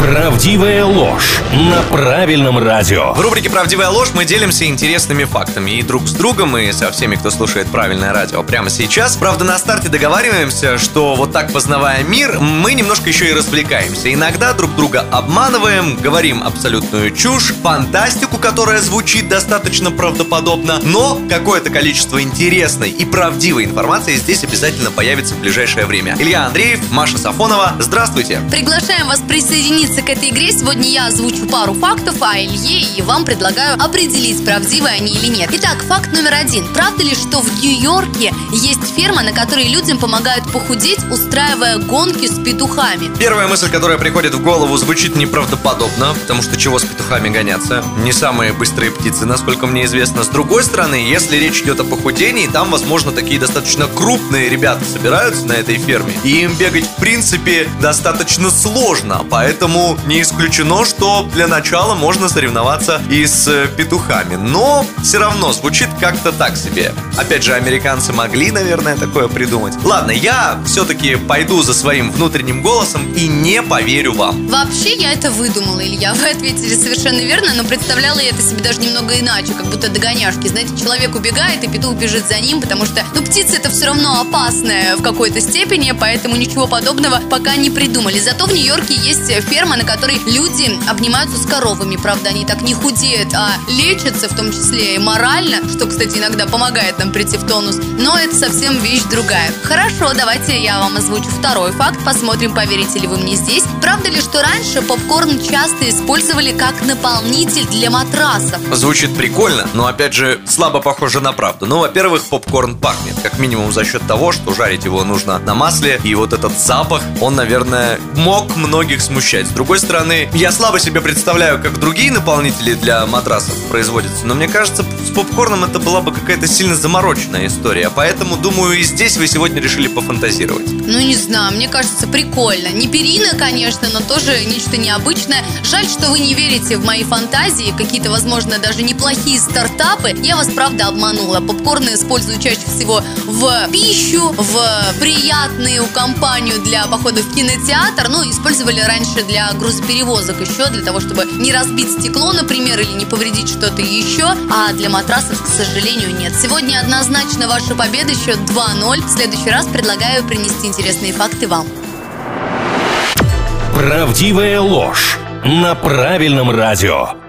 Правдивая ложь на правильном радио. В рубрике «Правдивая ложь» мы делимся интересными фактами и друг с другом, и со всеми, кто слушает правильное радио прямо сейчас. Правда, на старте договариваемся, что вот так познавая мир, мы немножко еще и развлекаемся. Иногда друг друга обманываем, говорим абсолютную чушь, фантастику, которая звучит достаточно правдоподобно, но какое-то количество интересной и правдивой информации здесь обязательно появится в ближайшее время. Илья Андреев, Маша Сафонова, здравствуйте. Приглашаем вас присоединиться присоединиться к этой игре, сегодня я озвучу пару фактов о Илье и вам предлагаю определить, правдивы они или нет. Итак, факт номер один. Правда ли, что в Нью-Йорке есть ферма, на которой людям помогают похудеть, устраивая гонки с петухами? Первая мысль, которая приходит в голову, звучит неправдоподобно, потому что чего с петухами гоняться? Не самые быстрые птицы, насколько мне известно. С другой стороны, если речь идет о похудении, там, возможно, такие достаточно крупные ребята собираются на этой ферме, и им бегать, в принципе, достаточно сложно, поэтому не исключено, что для начала можно соревноваться и с э, петухами. Но все равно звучит как-то так себе. Опять же, американцы могли, наверное, такое придумать. Ладно, я все-таки пойду за своим внутренним голосом и не поверю вам. Вообще, я это выдумала, Илья. Вы ответили совершенно верно, но представляла я это себе даже немного иначе, как будто догоняшки. Знаете, человек убегает, и петух бежит за ним, потому что, ну, птица это все равно опасная в какой-то степени, поэтому ничего подобного пока не придумали. Зато в Нью-Йорке есть ферма, на которой люди обнимаются с коровами. Правда, они так не худеют, а лечатся, в том числе и морально, что, кстати, иногда помогает нам прийти в тонус. Но это совсем вещь другая. Хорошо, давайте я вам озвучу второй факт. Посмотрим, поверите ли вы мне здесь. Правда ли, что раньше попкорн часто использовали как наполнитель для матрасов? Звучит прикольно, но опять же слабо похоже на правду. Ну, во-первых, попкорн пахнет, как минимум за счет того, что жарить его нужно на масле, и вот этот запах, он, наверное, мог многих смущать. Другой стороны, я слабо себе представляю, как другие наполнители для матрасов производятся, но мне кажется, с попкорном это была бы какая-то сильно замороченная история, поэтому, думаю, и здесь вы сегодня решили пофантазировать. Ну, не знаю, мне кажется, прикольно. Не перина, конечно, но тоже нечто необычное. Жаль, что вы не верите в мои фантазии, какие-то, возможно, даже неплохие стартапы. Я вас, правда, обманула. Попкорны использую чаще всего в пищу, в приятную компанию для похода в кинотеатр. Ну, использовали раньше для грузоперевозок еще, для того, чтобы не разбить стекло, например, или не повредить что-то еще. А для матрасов, к сожалению, нет. Сегодня однозначно ваша победа, счет 2-0. В следующий раз предлагаю принести интересные факты вам. Правдивая ложь на правильном радио.